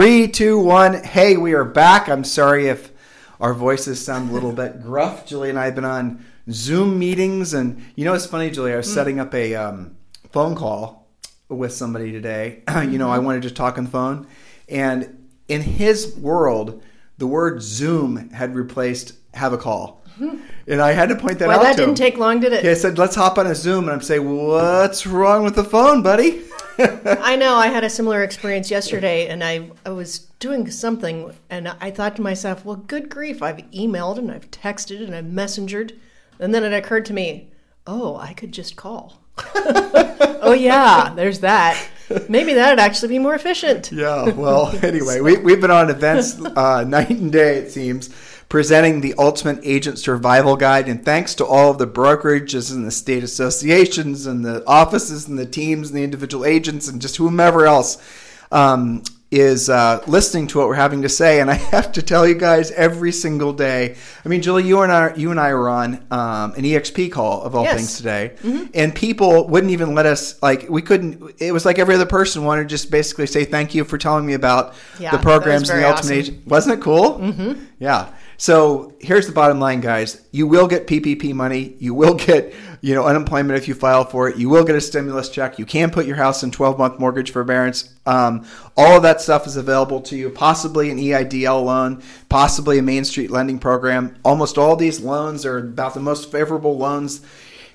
Three, two, one. Hey, we are back. I'm sorry if our voices sound a little bit gruff. Julie and I have been on Zoom meetings, and you know, it's funny, Julie. I was mm. setting up a um, phone call with somebody today. you know, I mm-hmm. wanted to talk on the phone, and in his world, the word Zoom had replaced have a call. Mm-hmm. And I had to point that Well, out Well, that didn't him. take long, did it? He said, "Let's hop on a Zoom," and I'm saying, "What's wrong with the phone, buddy?" I know. I had a similar experience yesterday, and I, I was doing something, and I thought to myself, well, good grief, I've emailed and I've texted and I've messengered. And then it occurred to me, oh, I could just call. oh, yeah, there's that. Maybe that'd actually be more efficient. Yeah. Well, anyway, we, we've been on events uh, night and day, it seems, presenting the Ultimate Agent Survival Guide. And thanks to all of the brokerages and the state associations and the offices and the teams and the individual agents and just whomever else um, is uh, listening to what we're having to say. And I have to tell you guys every single day. I mean, Julie, you and I, you and I were on um, an EXP call of all Yes. things today, and people wouldn't even let us. Like, we couldn't. It was like every other person wanted to just basically say thank you for telling me about Yeah, the programs and the Ultimate awesome. Agent. Wasn't it cool? Mm-hmm. Yeah. So here's the bottom line, guys. You will get PPP money. You will get, you know, unemployment if you file for it. You will get a stimulus check. You can put your house in 12 month mortgage forbearance. Um, all of that stuff is available to you. Possibly an EIDL loan, possibly a Main Street lending program. Almost all these loans are about the most favorable loans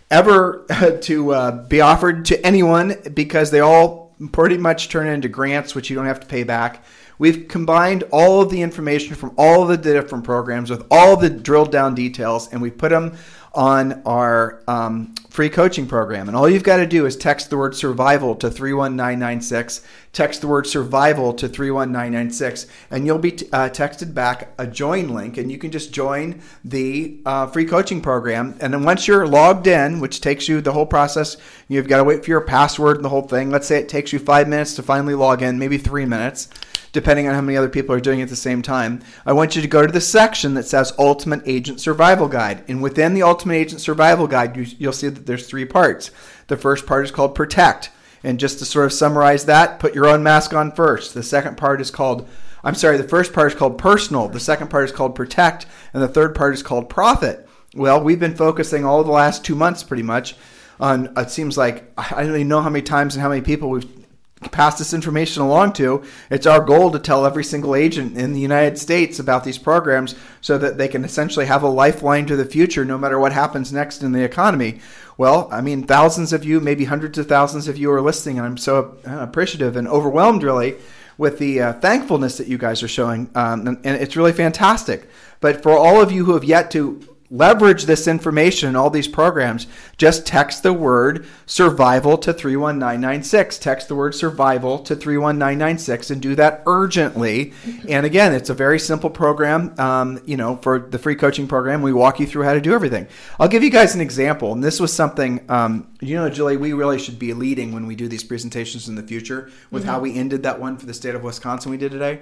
ever to uh, be offered to anyone because they all pretty much turn into grants, which you don't have to pay back. We've combined all of the information from all of the different programs with all the drilled down details, and we put them on our um, free coaching program. And all you've got to do is text the word survival to 31996. Text the word survival to 31996, and you'll be t- uh, texted back a join link, and you can just join the uh, free coaching program. And then once you're logged in, which takes you the whole process, you've got to wait for your password and the whole thing. Let's say it takes you five minutes to finally log in, maybe three minutes depending on how many other people are doing it at the same time. I want you to go to the section that says Ultimate Agent Survival Guide. And within the Ultimate Agent Survival Guide, you, you'll see that there's three parts. The first part is called Protect. And just to sort of summarize that, put your own mask on first. The second part is called I'm sorry, the first part is called personal, the second part is called protect, and the third part is called profit. Well, we've been focusing all the last two months pretty much on it seems like I don't even know how many times and how many people we've pass this information along to. It's our goal to tell every single agent in the United States about these programs so that they can essentially have a lifeline to the future no matter what happens next in the economy. Well, I mean, thousands of you, maybe hundreds of thousands of you are listening, and I'm so uh, appreciative and overwhelmed, really, with the uh, thankfulness that you guys are showing. Um, and, and it's really fantastic. But for all of you who have yet to leverage this information in all these programs, just text the word survival to 31996. Text the word survival to 31996 and do that urgently. And again, it's a very simple program. Um, you know, for the free coaching program, we walk you through how to do everything. I'll give you guys an example. And this was something, um, you know, Julie, we really should be leading when we do these presentations in the future with how we ended that one for the state of Wisconsin we did today.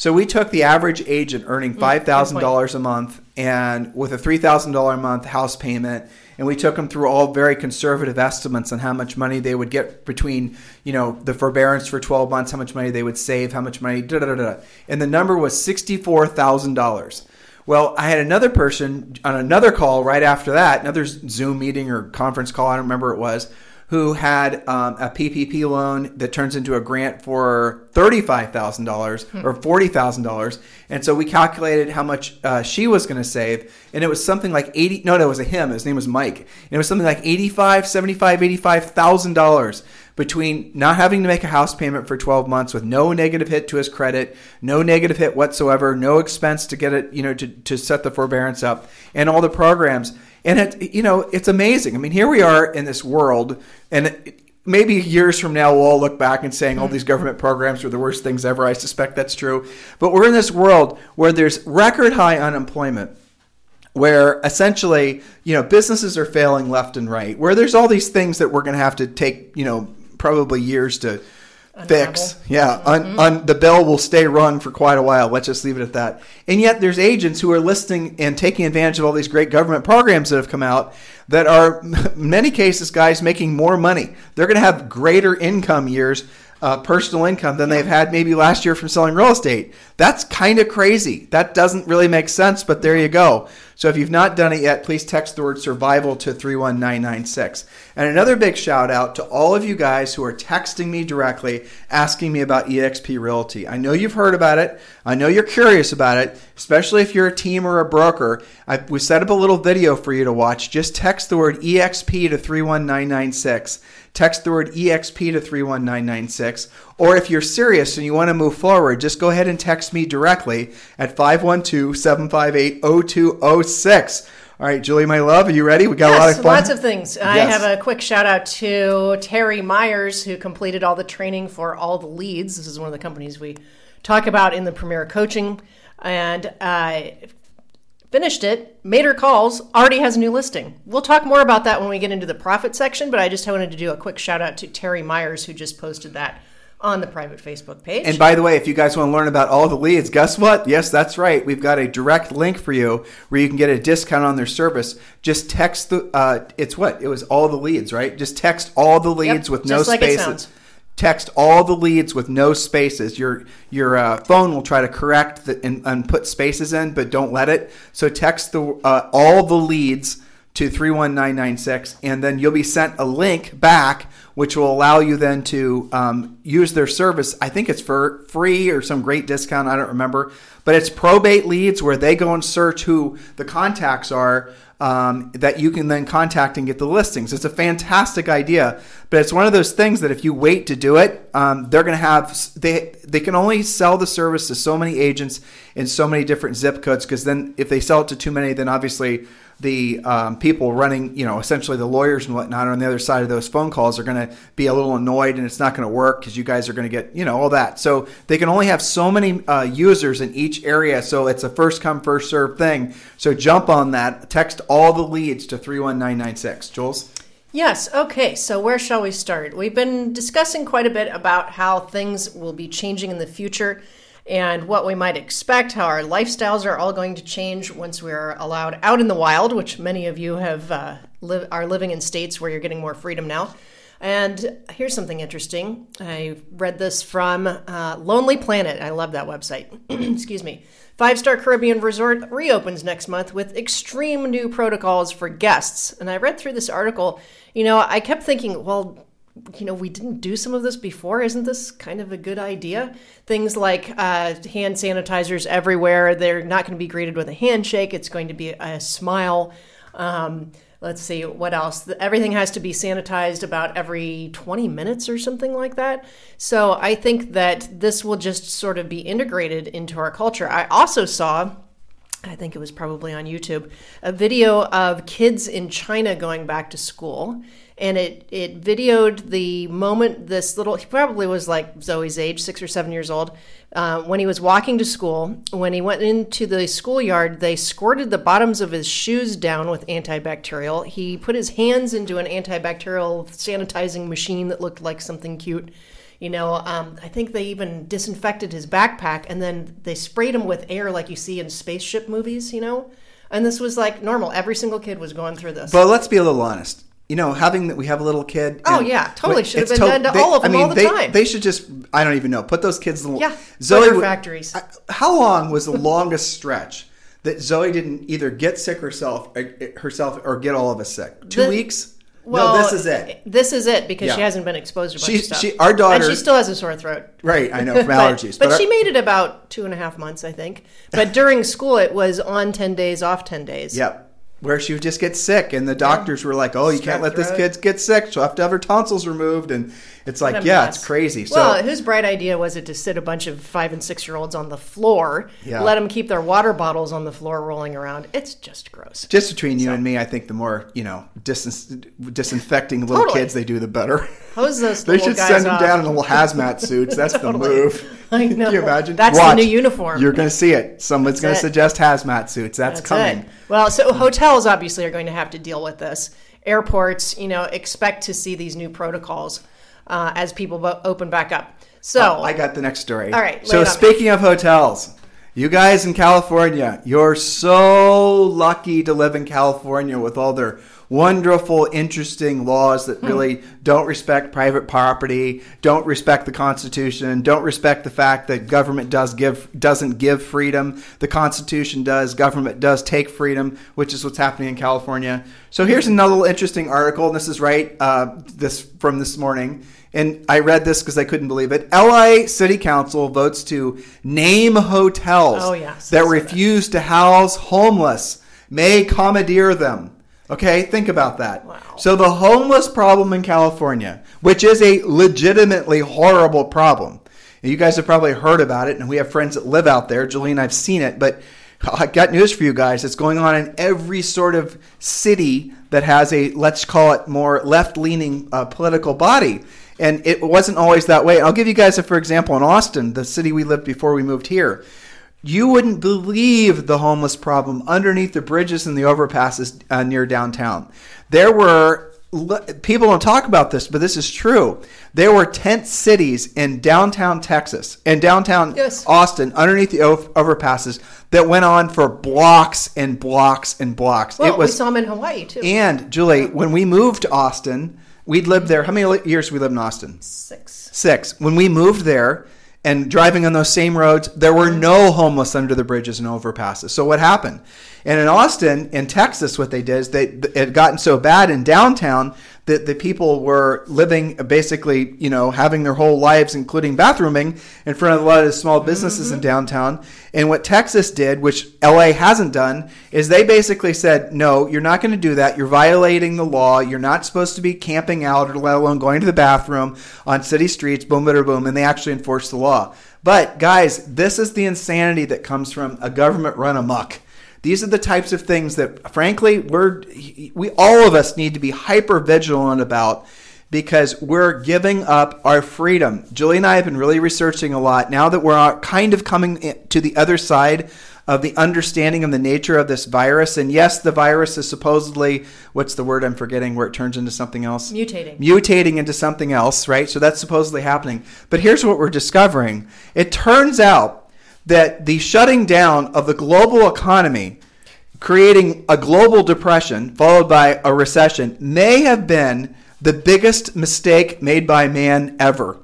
So we took the average agent earning five thousand dollars a month and with a three thousand dollar a month house payment, and we took them through all very conservative estimates on how much money they would get between you know the forbearance for twelve months, how much money they would save, how much money, da da da da, and the number was sixty four thousand dollars. Well, I had another person on another call right after that, another Zoom meeting or conference call, I don't remember it was, who had um, a PPP loan that turns into a grant for $35,000 or $40,000. And so we calculated how much uh, she was going to save. And it was something like 80, no, no, it was a him. His name was Mike. And it was something like 85, 75, $85,000 between not having to make a house payment for 12 months with no negative hit to his credit, no negative hit whatsoever, no expense to get it, you know, to, to set the forbearance up and all the programs. And it, you know, it's amazing. I mean, here we are in this world and it, maybe years from now we'll all look back and saying all these mm-hmm. government programs were the worst things ever. I suspect that's true. But we're in this world where there's record high unemployment where essentially, you know, businesses are failing left and right, where there's all these things that we're going to have to take, you know, probably years to fix. Yeah, mm-hmm. on, the bell will stay rung for quite a while. Let's just leave it at that. And yet, there's agents who are listening and taking advantage of all these great government programs that have come out that are, in many cases, guys making more money. They're going to have greater income years uh, personal income than they've had maybe last year from selling real estate. That's kind of crazy. That doesn't really make sense, but there you go. So if you've not done it yet, please text the word survival to 31996. And another big shout out to all of you guys who are texting me directly asking me about eXp Realty. I know you've heard about it. I know you're curious about it, especially if you're a team or a broker. I, we set up a little video for you to watch. Just text the word EXP to 31996 text the word EXP to 31996. Or if you're serious and you want to move forward, just go ahead and text me directly at 512 758 0206. All right, Julie, my love, are you ready? We got yes, a lot of fun. lots of things. Yes. I have a quick shout out to Terry Myers, who completed all the training for all the leads. This is one of the companies we talk about in the Premier Coaching. And uh, finished it, made her calls, already has a new listing. We'll talk more about that when we get into the profit section, but I just wanted to do a quick shout out to Terry Myers, who just posted that on the private Facebook page. And by the way, if you guys want to learn about all the leads, guess what? Yes, that's right. We've got a direct link for you where you can get a discount on their service. Just text the, uh, it's what? It was all the leads, right? Just text all the leads yep, with no like spaces text all the leads with no spaces. Your your uh, phone will try to correct the, and, and, put spaces in, but don't let it. So text the uh, all the leads to 31996 and then you'll be sent a link back which will allow you then to um, use their service i think it's for free or some great discount i don't remember but it's probate leads where they go and search who the contacts are um, that you can then contact and get the listings. It's a fantastic idea, but it's one of those things that if you wait to do it, um, they're going to have they they can only sell the service to so many agents in so many different zip codes because then if they sell it to too many, then obviously the um, people running, you know, essentially the lawyers and whatnot on the other side of those phone calls are going to be a little annoyed and it's not going to work because you guys are going to get, you know, all that. So they can only have so many uh, users in each area. So it's a first come, first serve thing. So jump on that. Text all the leads to 31996. Jules? Yes. Okay. So where shall we start? We've been discussing quite a bit about how things will be changing in the future and what we might expect, how our lifestyles are all going to change once we're allowed out in the wild, which many of you have uh, live, are living in states where you're getting more freedom now. And here's something interesting. I read this from uh, Lonely Planet. I love that website. Excuse me. Five Star Caribbean Resort reopens next month with extreme new protocols for guests. And I read through this article. You know, I kept thinking, well, you know, we didn't do some of this before. Isn't this kind of a good idea? Things like uh, hand sanitizers everywhere. They're not going to be greeted with a handshake. It's going to be a smile. Um, let's see what else. Everything has to be sanitized about every 20 minutes or something like that. So I think that this will just sort of be integrated into our culture. I also saw. I think it was probably on YouTube, a video of kids in China going back to school and it it videoed the moment this little he probably was like Zoe's age, six or seven years old, uh, when he was walking to school. When he went into the schoolyard, they squirted the bottoms of his shoes down with antibacterial. He put his hands into an antibacterial sanitizing machine that looked like something cute. You know, um, I think they even disinfected his backpack and then they sprayed him with air like you see in spaceship movies. You know. And this was like normal. Every single kid was going through this. But let's be a little honest you know, having that we have a little kid. Oh yeah, totally should have been to- done to they, all of them I mean, all the they, time. They should just. I don't even know. Put those kids in the yeah. Zoe factories. how long was the longest stretch that Zoe didn't either get sick herself, uh, herself, or get all of us sick? Two the, weeks. Well, no, this is it. This is it because yeah. she hasn't been exposed to a bunch she, stuff. She, our daughter, and she still has a sore throat. Right, I know from allergies. but, but, but our, she made it about two and a half months, I think. But during school, it was on ten days, off ten days. Yep where she would just get sick, and the doctors yeah. were like, "Oh, you Strep can't let throat. this kid get sick. She'll have to have her tonsils removed." And it's like, yeah, mess. it's crazy. So, well, whose bright idea was it to sit a bunch of five and six year olds on the floor, yeah. let them keep their water bottles on the floor rolling around? It's just gross. Just between you so. and me, I think the more you know, dis- disinfecting little totally. kids they do, the better. Hose those they should send them off. down in little hazmat suits. That's Totally. the move. I know. Can you imagine? That's Watch. the new uniform. You're going to see it. Someone's going to suggest hazmat suits. That's, That's coming. it. Well, so hotels obviously are going to have to deal with this. Airports, you know, expect to see these new protocols uh, as people open back up. So Oh, I got the next story. All right, So it on me. speaking of hotels, you guys in California, you're so lucky to live in California with all their wonderful, interesting laws Hmm. that really don't respect private property, don't respect the Constitution, don't respect the fact that government does give doesn't give freedom. The Constitution does. Government does take freedom, which is what's happening in California. So here's another interesting article, and this is right uh, this from this morning. And I read this because I couldn't believe it. LA City Council votes to name hotels Oh, yes, that I saw that. refuse to house homeless, may commandeer them. Okay, think about that. Wow. So the homeless problem in California, which is a legitimately horrible problem. You guys have probably heard about it, and we have friends that live out there. Julie and I've seen it, but I got news for you guys. It's going on in every sort of city that has a, let's call it more left leaning uh, political body. And it wasn't always that way. I'll give you guys a for example in Austin, the city we lived before we moved here. You wouldn't believe the homeless problem underneath the bridges and the overpasses uh, near downtown. There were people don't talk about this, but this is true. There were tent cities in downtown Texas and downtown Yes. Austin underneath the overpasses that went on for blocks and blocks and blocks. well, it was we saw them in Hawaii too. and Julie, when we moved to Austin, we'd lived there. How many years we lived in Austin? Six. Six. When we moved there and driving on those same roads, there were no homeless under the bridges and overpasses. So what happened? And in Austin, in Texas, what they did is they it had gotten so bad in downtown that the people were living basically, you know, having their whole lives, including bathrooming, in front of a lot of small businesses in mm-hmm. downtown. And what Texas did, which LA hasn't done, is they basically said, no, you're not going to do that. You're violating the law. You're not supposed to be camping out or let alone going to the bathroom on city streets, boom, boom, boom. And they actually enforced the law. But guys, this is the insanity that comes from a government run amok. These are the types of things that, frankly, we're we all of us need to be hyper vigilant about because we're giving up our freedom. Julie and I have been really researching a lot now that we're kind of coming to the other side of the understanding of the nature of this virus. And yes, the virus is supposedly what's the word I'm forgetting where it turns into something else? Mutating. mutating into something else, right? So that's supposedly happening. But here's what we're discovering it turns out that the shutting down of the global economy, creating a global depression followed by a recession, may have been the biggest mistake made by man ever.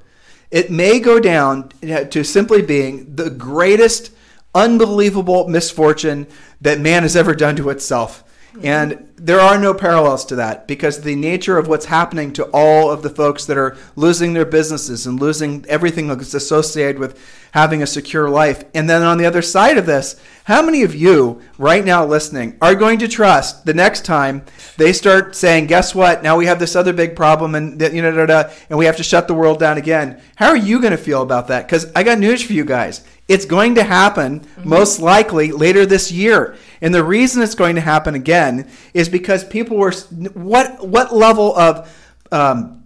It may go down to simply being the greatest, unbelievable misfortune that man has ever done to itself. And there are no parallels to that because the nature of what's happening to all of the folks that are losing their businesses and losing everything that's associated with having a secure life. And then on the other side of this, how many of you right now listening are going to trust the next time they start saying, guess what? Now we have this other big problem and you know, da, da, da, and we have to shut the world down again. How are you going to feel about that? Because I got news for you guys. It's going to happen most likely later this year. And the reason it's going to happen again is because people were what what level of um,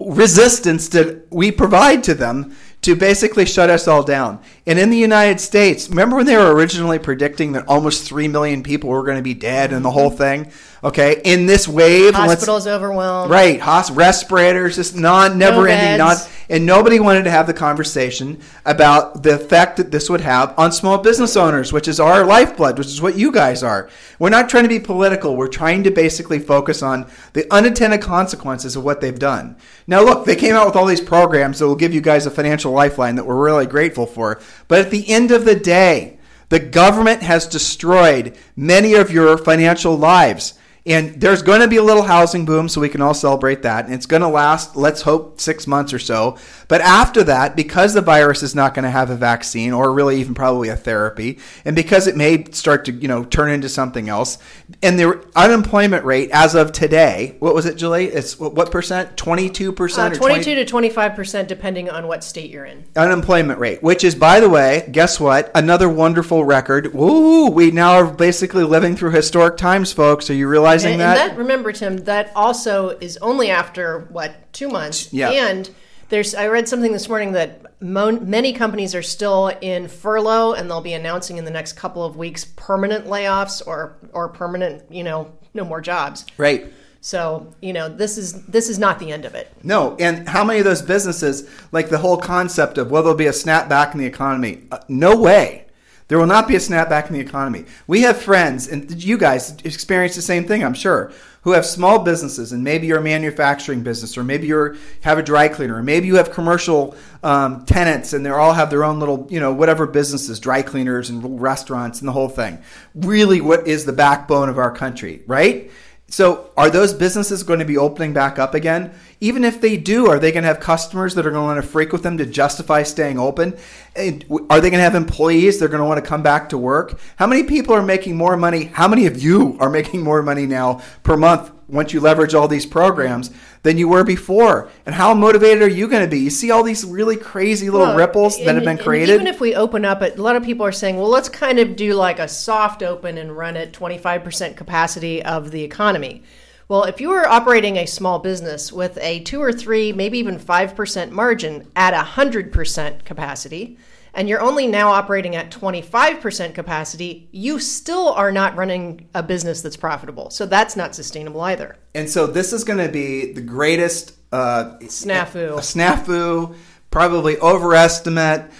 resistance did we provide to them to basically shut us all down? And in the United States, remember when they were originally predicting that almost three million people were going to be dead and the whole thing? Okay, in this wave, Hospitals overwhelmed. Right, hos- respirators, just non, never ending, non, and nobody wanted to have the conversation about the effect that this would have on small business owners, which is our lifeblood, which is what you guys are. We're not trying to be political. We're trying to basically focus on the unintended consequences of what they've done. Now, look, they came out with all these programs that will give you guys a financial lifeline that we're really grateful for. But at the end of the day, the government has destroyed many of your financial lives. And there's going to be a little housing boom, so we can all celebrate that. And it's going to last, let's hope, six months or so. But after that, because the virus is not going to have a vaccine or really even probably a therapy, and because it may start to, you know, turn into something else, and the unemployment rate as of today, what was it, Julie? It's what what percent? 22% Uh, or 22 to 25 percent, depending on what state you're in. unemployment rate, which is, by the way, guess what? Another wonderful record. Woo! We now are basically living through historic times, folks. Are you realizing realizing and, that. And that remember, Tim, that also is only after what two months. Yeah. And there's I read something this morning that mo- many companies are still in furlough, and they'll be announcing in the next couple of weeks permanent layoffs or or permanent, you know, no more jobs. right. So you know, this is this is not the end of it. No, and how many of those businesses, like the whole concept of, well, there'll be a snapback in the economy? Uh, no way. There will not be a snapback in the economy. We have friends, and you guys experience the same thing, I'm sure, who have small businesses, and maybe you're a manufacturing business, or maybe you have a dry cleaner, or maybe you have commercial um, tenants, and they all have their own little, you know, whatever businesses, dry cleaners and restaurants, and the whole thing. Really, what is the backbone of our country, right? So, are those businesses going to be opening back up again? Even if they do, are they going to have customers that are going to want to freak with them to justify staying open? Are they going to have employees that are going to want to come back to work? How many people are making more money? How many of you are making more money now per month once you leverage all these programs than you were before? And how motivated are you going to be? You see all these really crazy little Well, ripples that and- have been created? even if we open up, it, a lot of people are saying, well, let's kind of do like a soft open and run at 25% capacity of the economy. Well, if you are operating a small business with a two or three, maybe even 5% margin at a 100% capacity, and you're only now operating at 25% capacity, you still are not running a business that's profitable. So that's not sustainable either. And so this is going to be the greatest uh, Snafu. a snafu, probably overestimate.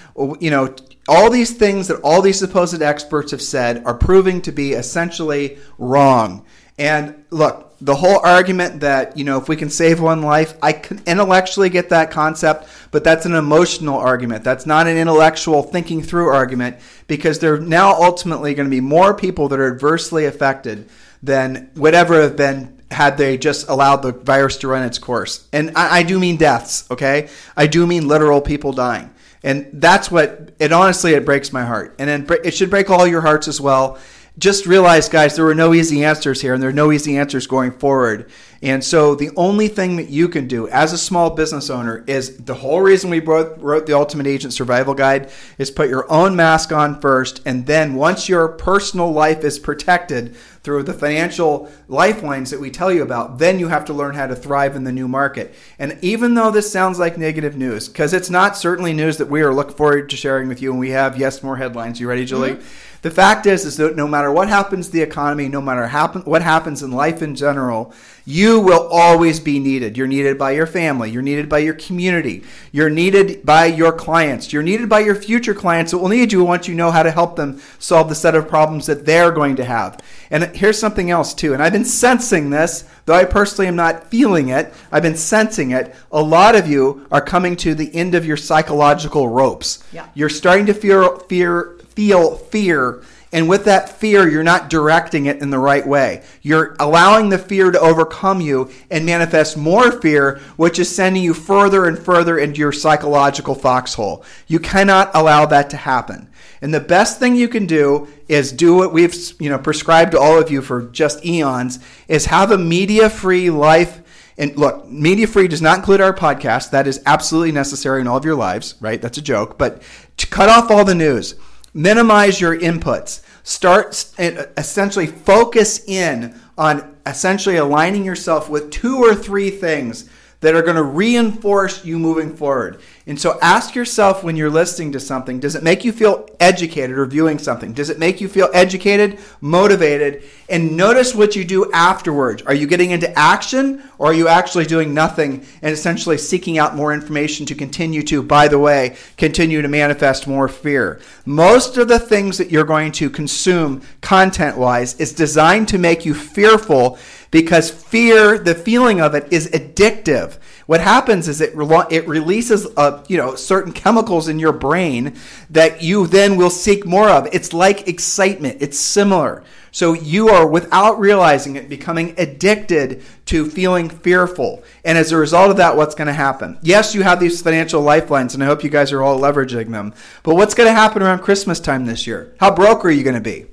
You know, all these things that all these supposed experts have said are proving to be essentially wrong. And look, the whole argument that you know if we can save one life, I can intellectually get that concept, but that's an emotional argument. That's not an intellectual thinking through argument because there are now ultimately going to be more people that are adversely affected than would ever have been had they just allowed the virus to run its course. And I, I do mean deaths, okay? I do mean literal people dying. And that's what it honestly it breaks my heart. And it, it should break all your hearts as well. Just realize, guys, there were no easy answers here, and there are no easy answers going forward. And so, the only thing that you can do as a small business owner is the whole reason we wrote, wrote the Ultimate Agent Survival Guide is put your own mask on first, and then once your personal life is protected through the financial lifelines that we tell you about, then you have to learn how to thrive in the new market. And even though this sounds like negative news, because it's not certainly news that we are looking forward to sharing with you, and we have yes more headlines. You ready, Julie? Mm-hmm. The fact is, is that no matter what happens to the economy, no matter happen, what happens in life in general, you will always be needed. You're needed by your family. You're needed by your community. You're needed by your clients. You're needed by your future clients that will need you once you know how to help them solve the set of problems that they're going to have. And here's something else, too. And I've been sensing this, though I personally am not feeling it. I've been sensing it. A lot of you are coming to the end of your psychological ropes. Yeah. You're starting to fear, fear, feel fear and with that fear, you're not directing it in the right way. You're allowing the fear to overcome you and manifest more fear, which is sending you further and further into your psychological foxhole. You cannot allow that to happen. And the best thing you can do is do what we've you know prescribed to all of you for just eons is have a media-free life and look, media free does not include our podcast. That is absolutely necessary in all of your lives, right? That's a joke. But to cut off all the news, minimize your inputs start eh, essentially focus in on essentially aligning yourself with two or three things that are going to reinforce you moving forward. And so ask yourself when you're listening to something, does it make you feel educated or viewing something? Does it make you feel educated, motivated? And notice what you do afterwards. Are you getting into action or are you actually doing nothing and essentially seeking out more information to continue to, by the way, continue to manifest more fear? Most of the things that you're going to consume content wise is designed to make you fearful because fear, the feeling of it, is addictive. What happens is it re- it releases uh, you know certain chemicals in your brain that you then will seek more of. It's like excitement. It's similar. So you are without realizing it becoming addicted to feeling fearful. And as a result of that what's going to happen? Yes, you have these financial lifelines and I hope you guys are all leveraging them. But what's going to happen around Christmas time this year? How broke are you going to be?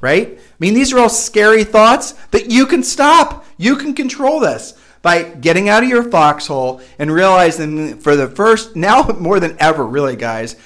Right? I mean, these are all scary thoughts that you can stop. You can control this by getting out of your foxhole and realizing for the first, now more than ever, really, guys,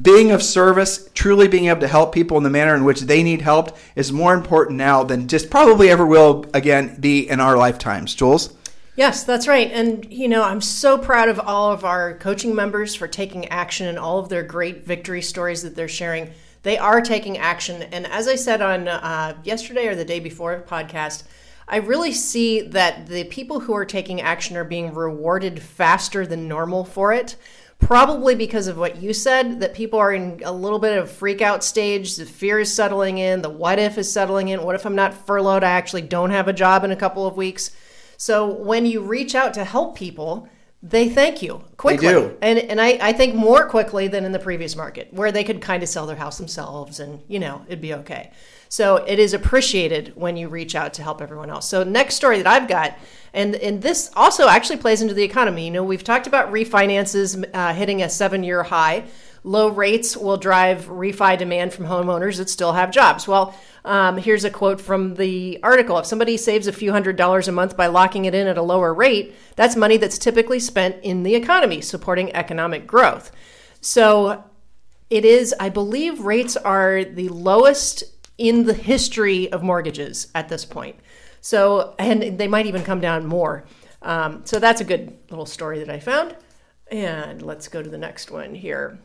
being of service, truly being able to help people in the manner in which they need help is more important now than just probably ever will again be in our lifetimes. Jules? Yes, that's right. And, you know, I'm so proud of all of our coaching members for taking action and all of their great victory stories that they're sharing. They are taking action. And as I said on uh, yesterday or the day before podcast, I really see that the people who are taking action are being rewarded faster than normal for it probably because of what you said that people are in a little bit of freak out stage the fear is settling in the what if is settling in what if i'm not furloughed i actually don't have a job in a couple of weeks. So when you reach out to help people they thank you quickly. They do. and and I, I think more quickly than in the previous market where they could kind of sell their house themselves and you know it'd be okay. So it is appreciated when you reach out to help everyone else. So next story that i've got and and this also actually plays into the economy. You know we've talked about refinances uh, hitting a seven year high low rates will drive refi demand from homeowners that still have jobs well um, here's a quote from the article. If somebody saves a few hundred dollars a month by locking it in at a lower rate, that's money that's typically spent in the economy, supporting economic growth. So it is, I believe, rates are the lowest in the history of mortgages at this point. So, and they might even come down more. Um, so that's a good little story that I found. And let's go to the next one here.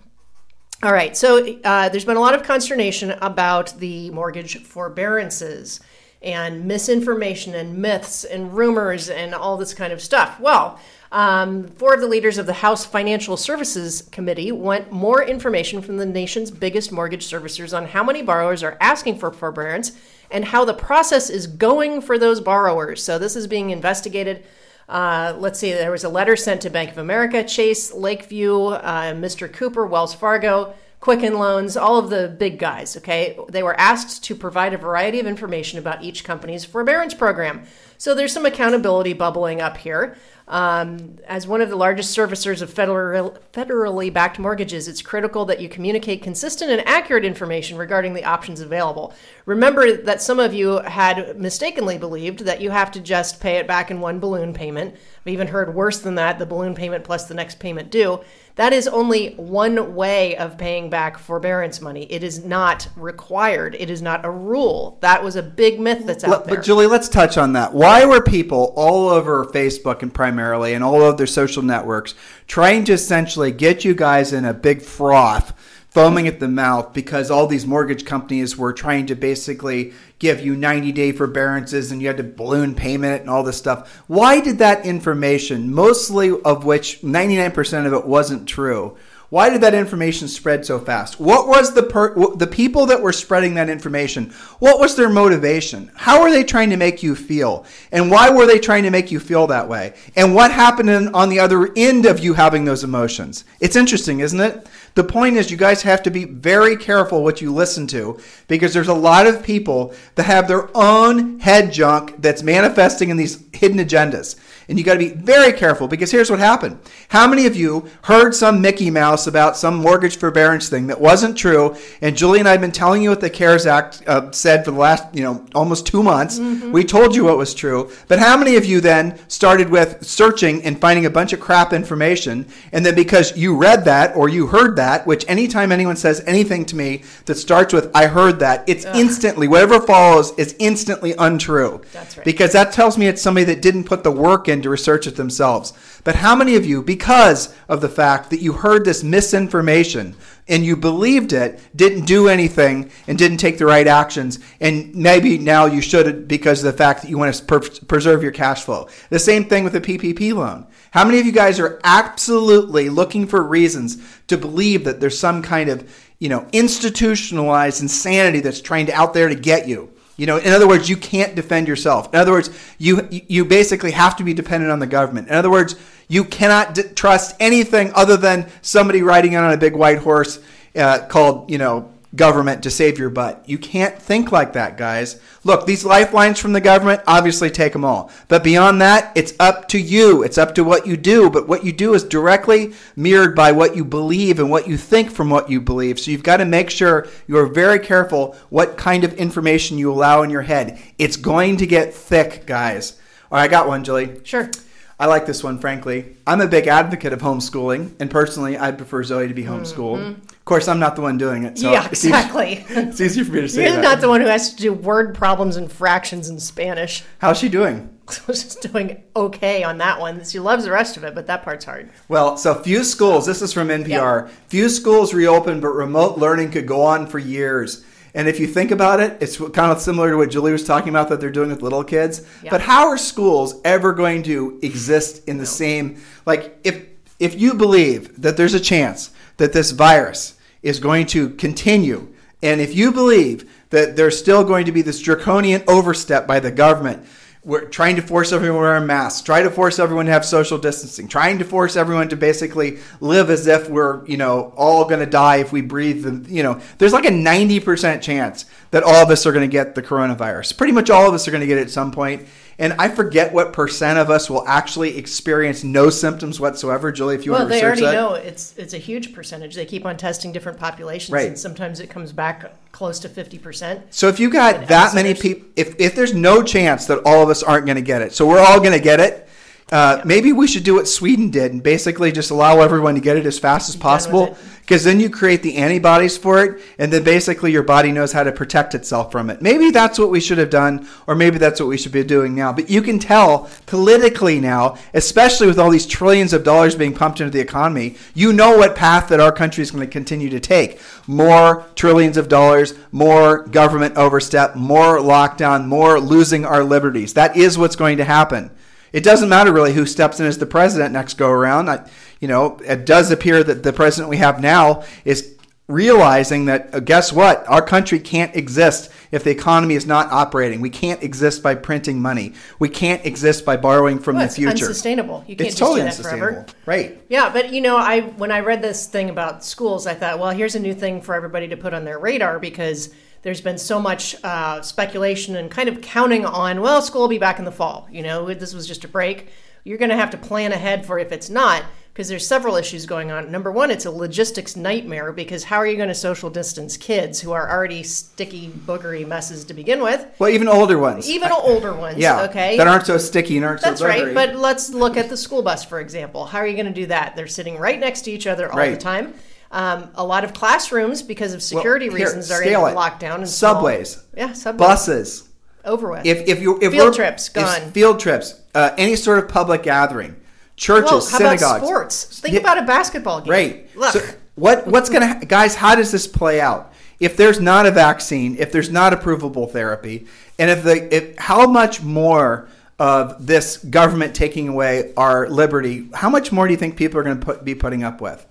All right, so uh, there's been a lot of consternation about the mortgage forbearances and misinformation and myths and rumors and all this kind of stuff. Well, um, four of the leaders of the House Financial Services Committee want more information from the nation's biggest mortgage servicers on how many borrowers are asking for forbearance and how the process is going for those borrowers. So this is being investigated. Uh, let's see, there was a letter sent to Bank of America, Chase, Lakeview, uh, Mr. Cooper, Wells Fargo, Quicken Loans, all of the big guys, okay? They were asked to provide a variety of information about each company's forbearance program. So there's some accountability bubbling up here. Um, as one of the largest servicers of federal, federally backed mortgages, it's critical that you communicate consistent and accurate information regarding the options available. Remember that some of you had mistakenly believed that you have to just pay it back in one balloon payment. I've even heard worse than that the balloon payment plus the next payment due. That is only one way of paying back forbearance money. It is not required, it is not a rule. That was a big myth that's out there. But Julie, let's touch on that. Why were people all over Facebook and primarily and all of their social networks trying to essentially get you guys in a big froth, foaming at the mouth because all these mortgage companies were trying to basically give you 90 day forbearances and you had to balloon payment and all this stuff? Why did that information, mostly of which 99% of it wasn't true, why did that information spread so fast? What was the per- the people that were spreading that information? What was their motivation? How were they trying to make you feel? And why were they trying to make you feel that way? And what happened in, on the other end of you having those emotions? It's interesting, isn't it? The point is you guys have to be very careful what you listen to because there's a lot of people that have their own head junk that's manifesting in these hidden agendas. And you got to be very careful because here's what happened. How many of you heard some Mickey Mouse about some mortgage forbearance thing that wasn't true? And Julie and I have been telling you what the CARES Act uh, said for the last, you know, almost two months. We told you what was true. But how many of you then started with searching and finding a bunch of crap information? And then because you read that or you heard that, which anytime anyone says anything to me that starts with, I heard that, it's instantly, whatever follows is instantly untrue. That's right. Because that tells me it's somebody that didn't put the work in to research it themselves. But how many of you, because of the fact that you heard this misinformation and you believed it, didn't do anything and didn't take the right actions? And maybe now you should because of the fact that you want to preserve your cash flow. The same thing with the PPP loan. How many of you guys are absolutely looking for reasons to believe that there's some kind of, you know, institutionalized insanity that's trying to out there to get you? You know, in other words, you can't defend yourself. In other words, you you basically have to be dependent on the government. In other words, you cannot d- trust anything other than somebody riding on a big white horse uh, called, you know, government to save your butt. You can't think like that, guys. Look, these lifelines from the government, obviously take them all. But beyond that, it's up to you. It's up to what you do. But what you do is directly mirrored by what you believe and what you think from what you believe. So you've got to make sure you are very careful what kind of information you allow in your head. It's going to get thick, guys. All right, I got one, Julie. sure. I like this one, frankly. I'm a big advocate of homeschooling, and personally, I prefer Zoe to be mm-hmm. homeschooled. Of course, I'm not the one doing it. So yeah, it's easy- exactly. It's easier for me to say You're not the one who has to do word problems and fractions in Spanish. How's she doing? She's doing okay on that one. She loves the rest of it, but that part's hard. Well, so few schools, this is from NPR, few schools reopened, but remote learning could go on for years. And if you think about it, it's kind of similar to what Julie was talking about that they're doing with little kids. Yeah. But how are schools ever going to exist in the same like if if you believe that there's a chance that this virus is going to continue and if you believe that there's still going to be this draconian overstep by the government we're trying to force everyone to wear masks, try to force everyone to have social distancing, trying to force everyone to basically live as if we're, you know, all going to die if we breathe. The, you know, there's like a 90% chance that all of us are going to get the coronavirus. Pretty much all of us are going to get it at some point. And I forget what percent of us will actually experience no symptoms whatsoever. Julie, if you Well, want to research that. Well, they already know it's it's a huge percentage. They keep on testing different populations, Right. and sometimes it comes back close to fifty percent. So if you got that many people, if, if there's no chance that all of us aren't going to get it, so we're all going to get it, uh, maybe we should do what Sweden did and basically just allow everyone to get it as fast as possible. Because then you create the antibodies for it, and then basically your body knows how to protect itself from it. Maybe that's what we should have done, or maybe that's what we should be doing now. But you can tell politically now, especially with all these trillions of dollars being pumped into the economy, you know what path that our country is going to continue to take. More trillions of dollars, more government overstep, more lockdown, more losing our liberties. That is what's going to happen. It doesn't matter really who steps in as the president next go around. I, you know, it does appear that the president we have now is realizing that uh, guess what? Our country can't exist if the economy is not operating. We can't exist by printing money. We can't exist by borrowing from Well, the it's future. unsustainable. You can't It's totally do that forever. unsustainable. Right. Yeah, but you know, I when I read this thing about schools, I thought, well, here's a new thing for everybody to put on their radar because there's been so much uh, speculation and kind of counting on, well, school will be back in the fall. You know, this was just a break. You're going to have to plan ahead for if it's not because there's several issues going on. Number one, it's a logistics nightmare because how are you going to social distance kids who are already sticky, boogery messes to begin with? Well, even older ones. Even older ones, yeah. okay? That aren't so sticky and aren't That's so right. But let's look at the school bus, for example. How are you going to do that? They're sitting right next to each other all the Right. time. Um, a lot of classrooms, because of Well, security here, reasons, are in lockdown. And small- Subways. yeah, subways. buses. Over with. If if you if Field trips, gone. field trips, uh, any sort of public gathering, churches, well, how synagogues. about sports? Think Yeah. about a basketball game. Right. Look, So what what's gonna guys? How does this play out? If there's not a vaccine, if there's not a provable therapy, and if the if how much more of this government taking away our liberty, how much more do you think people are going to put, be putting up with?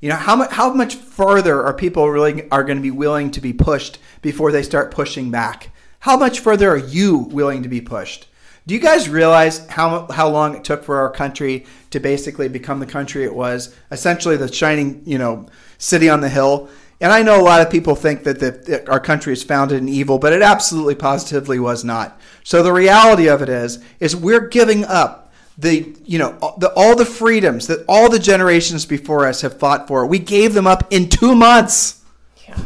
You know, how much how much further are people really are going to be willing to be pushed before they start pushing back? How much further are you willing to be pushed? Do you guys realize how how long it took for our country to basically become the country it was? Essentially, the shining you know city on the hill. And I know a lot of people think that, the, that our country is founded in evil, but it absolutely positively was not. So the reality of it is, is we're giving up the you know the, all the freedoms that all the generations before us have fought for. We gave them up in two months. yeah.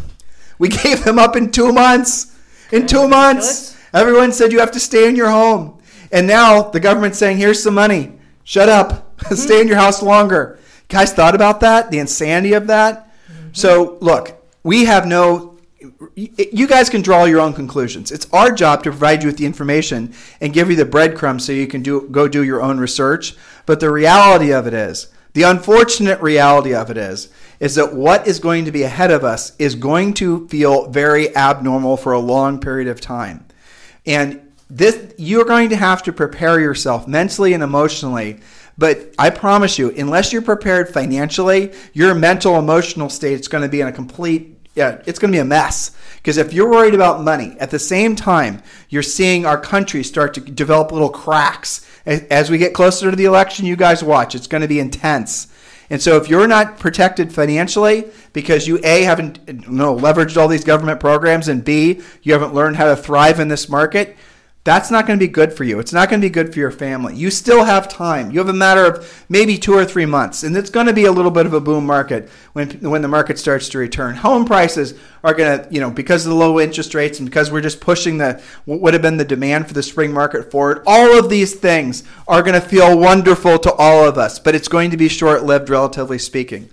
We gave them up in two months. In two months, everyone said you have to stay in your home, and now the government's saying, "Here's some money. Shut up. stay in your house longer." Guys, thought about that? The insanity of that. So look, we have no. You guys can draw your own conclusions. It's our job to provide you with the information and give you the breadcrumbs so you can do go do your own research. But the reality of it is, the unfortunate reality of it is, is that what is going to be ahead of us is going to feel very abnormal for a long period of time. And this you're going to have to prepare yourself mentally and emotionally. But I promise you, unless you're prepared financially, your mental emotional state is going to be in a complete yeah, it's going to be a mess. Because if you're worried about money, at the same time, you're seeing our country start to develop little cracks. As we get closer to the election, you guys watch. It's going to be intense. And so if you're not protected financially because you A, haven't you know, leveraged all these government programs, and B, you haven't learned how to thrive in this market, that's not going to be good for you. It's not going to be good for your family. You still have time. You have a matter of maybe two or three months, and it's going to be a little bit of a boom market when when the market starts to return. Home prices are going to, you know, because of the low interest rates and because we're just pushing the what would have been the demand for the spring market forward. All of these things are going to feel wonderful to all of us, but it's going to be short lived, relatively speaking.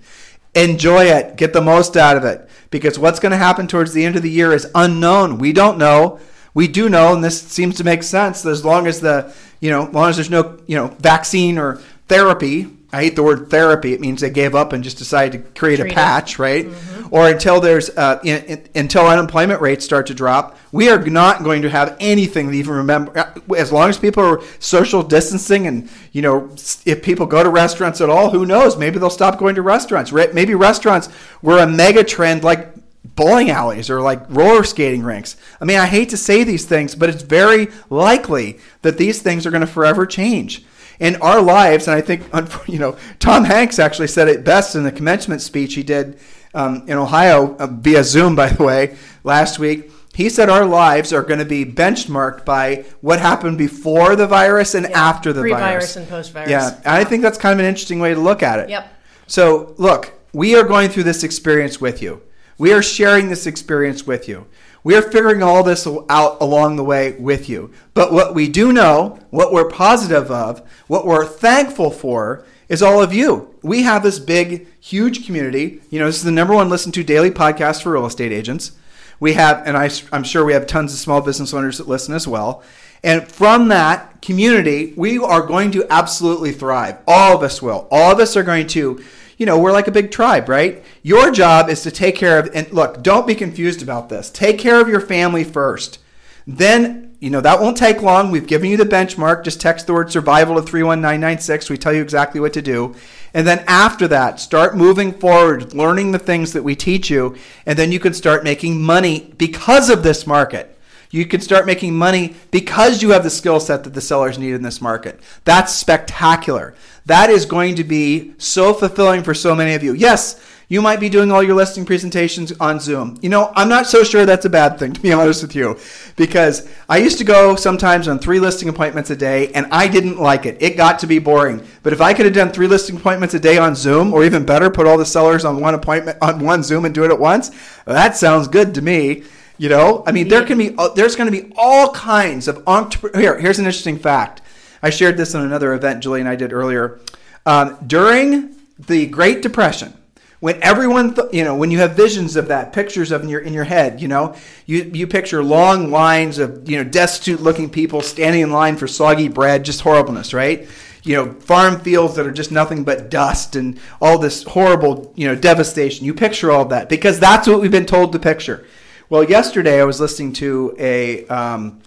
Enjoy it. Get the most out of it. Because what's going to happen towards the end of the year is unknown. We don't know. We do know, and this seems to make sense. that As long as the, you know, as long as there's no, you know, vaccine or therapy, I hate the word therapy. It means they gave up and just decided to create Treat a patch, it. right? Mm-hmm. Or until there's uh, in, in, until unemployment rates start to drop, we are not going to have anything to even remember. Uh, as long as people are social distancing, and you know, if people go to restaurants at all, who knows? Maybe they'll stop going to restaurants. Maybe restaurants were a mega trend like bowling alleys or like roller skating rinks. I mean, I hate to say these things, but it's very likely that these things are going to forever change in our lives, and I think you know Tom Hanks actually said it best in the commencement speech he did um, in Ohio uh, via Zoom, by the way, last week. He said our lives are going to be benchmarked by what happened before the virus and yeah. after the Pre-virus virus. and post-virus. Yeah, and I think that's kind of an interesting way to look at it. Yep. So, look, we are going through this experience with you. We are sharing this experience with you. We are figuring all this out along the way with you. But what we do know, what we're positive of, what we're thankful for, is all of you. We have this big, huge community. You know, this is the number one listened to daily podcast for real estate agents. We have, and I, I'm sure we have tons of small business owners that listen as well. And from that community, we are going to absolutely thrive. All of us will. All of us are going to you know, we're like a big tribe, right? Your job is to take care of, and look, don't be confused about this. Take care of your family first. Then, you know, that won't take long. We've given you the benchmark. Just text the word survival to 31996. We tell you exactly what to do. And then after that, start moving forward, learning the things that we teach you. And then you can start making money because of this market. You can start making money because you have the skill set that the sellers need in this market. That's spectacular. That is going to be so fulfilling for so many of you. Yes, you might be doing all your listing presentations on Zoom. You know, I'm not so sure that's a bad thing, to be honest with you, because I used to go sometimes on three listing appointments a day, and I didn't like it. It got to be boring. But if I could have done three listing appointments a day on Zoom, or even better, put all the sellers on one appointment on one Zoom and do it at once, that sounds good to me. You know, I mean, there can be uh, there's going to be all kinds of entrepreneur. Here, here's an interesting fact. I shared this in another event Julie and I did earlier. Um, during the Great Depression, when everyone, th- you know, when you have visions of that, pictures of in your in your head, you know, you you picture long lines of you know destitute-looking people standing in line for soggy bread, just horribleness, right? You know, farm fields that are just nothing but dust and all this horrible, you know, devastation. You picture all that because that's what we've been told to picture. Well, yesterday I was listening to a um,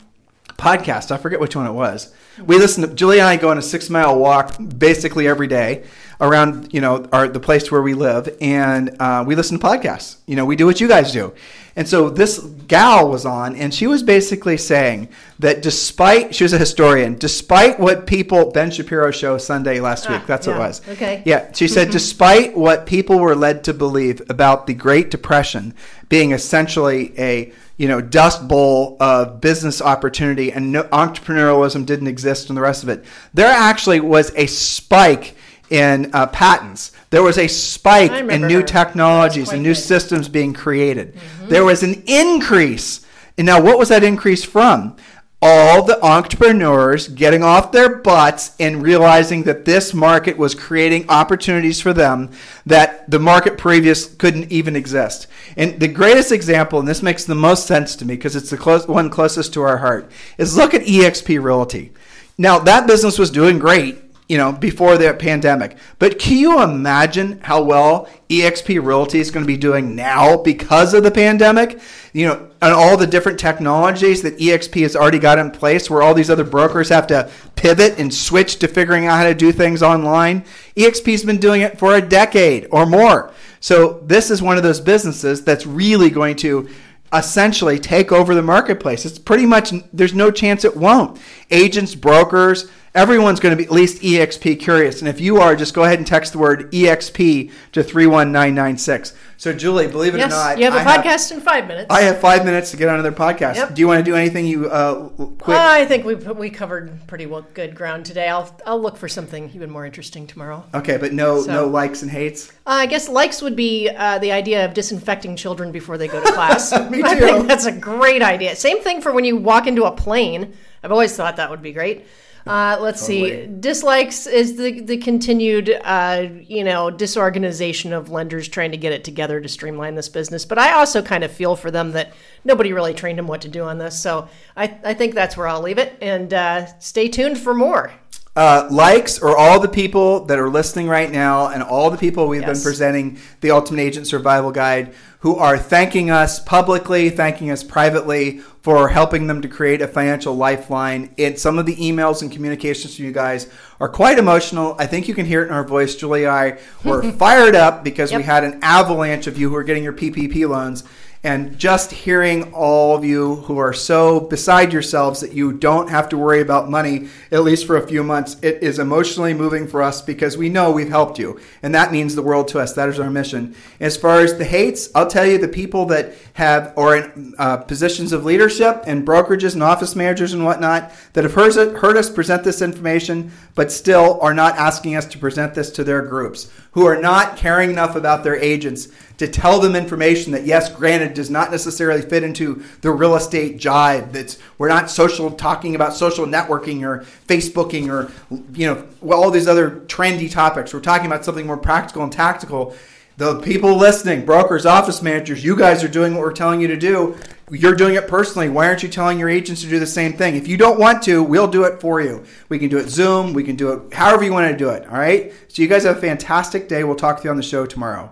podcast. I forget which one it was. We listen to Julie and I go on a six mile walk basically every day around you know our the place where we live, and uh, we listen to podcasts. You know, we do what you guys do, and so this gal was on, and she was basically saying that despite she was a historian, despite what people Ben Shapiro show Sunday last week, ah, that's yeah. what it was. Okay. Yeah, she said despite what people were led to believe about the Great Depression being essentially a you know dust bowl of business opportunity and no, entrepreneurialism didn't exist and the rest of it, there actually was a spike in uh, patents. There was a spike in new technologies and new good. systems being created. Mm-hmm. There was an increase. And now, what was that increase from? All the entrepreneurs getting off their butts and realizing that this market was creating opportunities for them that the market previous couldn't even exist. And the greatest example, and this makes the most sense to me because it's the close, one closest to our heart, is look at eXp Realty. Now, that business was doing great you know, before the pandemic. But can you imagine how well eXp Realty is going to be doing now because of the pandemic? You know, and all the different technologies that eXp has already got in place where all these other brokers have to pivot and switch to figuring out how to do things online. eXp's been doing it for a decade or more. So this is one of those businesses that's really going to essentially take over the marketplace. It's pretty much there's no chance it won't. Agents, brokers, everyone's going to be at least EXP curious. And if you are, just go ahead and text the word EXP to 31996. So, Julie, believe it yes, or not, you have a I podcast have, in five minutes. I have five minutes to get on another podcast. Yep. Do you want to do anything you uh, quick? Uh, I think we we covered pretty well good ground today. I'll I'll look for something even more interesting tomorrow. Okay, but no so, no likes and hates. Uh, I guess likes would be uh, the idea of disinfecting children before they go to class. Me too. I think that's a great idea. Same thing for when you walk into a plane. I've always thought that would be great. Uh, let's totally. see. Dislikes is the the continued, uh, you know, disorganization of lenders trying to get it together to streamline this business. But I also kind of feel for them that nobody really trained them what to do on this. So I, I think that's where I'll leave it. And uh, stay tuned for more. Uh, likes or all the people that are listening right now and all the people we've yes. been presenting the Ultimate Agent Survival Guide who are thanking us publicly, thanking us privately for helping them to create a financial lifeline. And some of the emails and communications from you guys are quite emotional. I think you can hear it in our voice. Julie and I were fired up because yep. we had an avalanche of you who are getting your PPP loans. And just hearing all of you who are so beside yourselves that you don't have to worry about money, at least for a few months, it is emotionally moving for us because we know we've helped you. And that means the world to us. That is our mission. As far as the hates, I'll tell you the people that have, or in uh, positions of leadership and brokerages and office managers and whatnot, that have heard, heard us present this information, but still are not asking us to present this to their groups, who are not caring enough about their agents to tell them information that, yes, granted, does not necessarily fit into the real estate jive. That's we're not social talking about social networking or Facebooking or you know all these other trendy topics. We're talking about something more practical and tactical. The people listening, brokers, office managers, you guys are doing what we're telling you to do. You're doing it personally. Why aren't you telling your agents to do the same thing? If you don't want to, we'll do it for you. We can do it Zoom. We can do it however you want to do it. All right. So you guys have a fantastic day. We'll talk to you on the show tomorrow.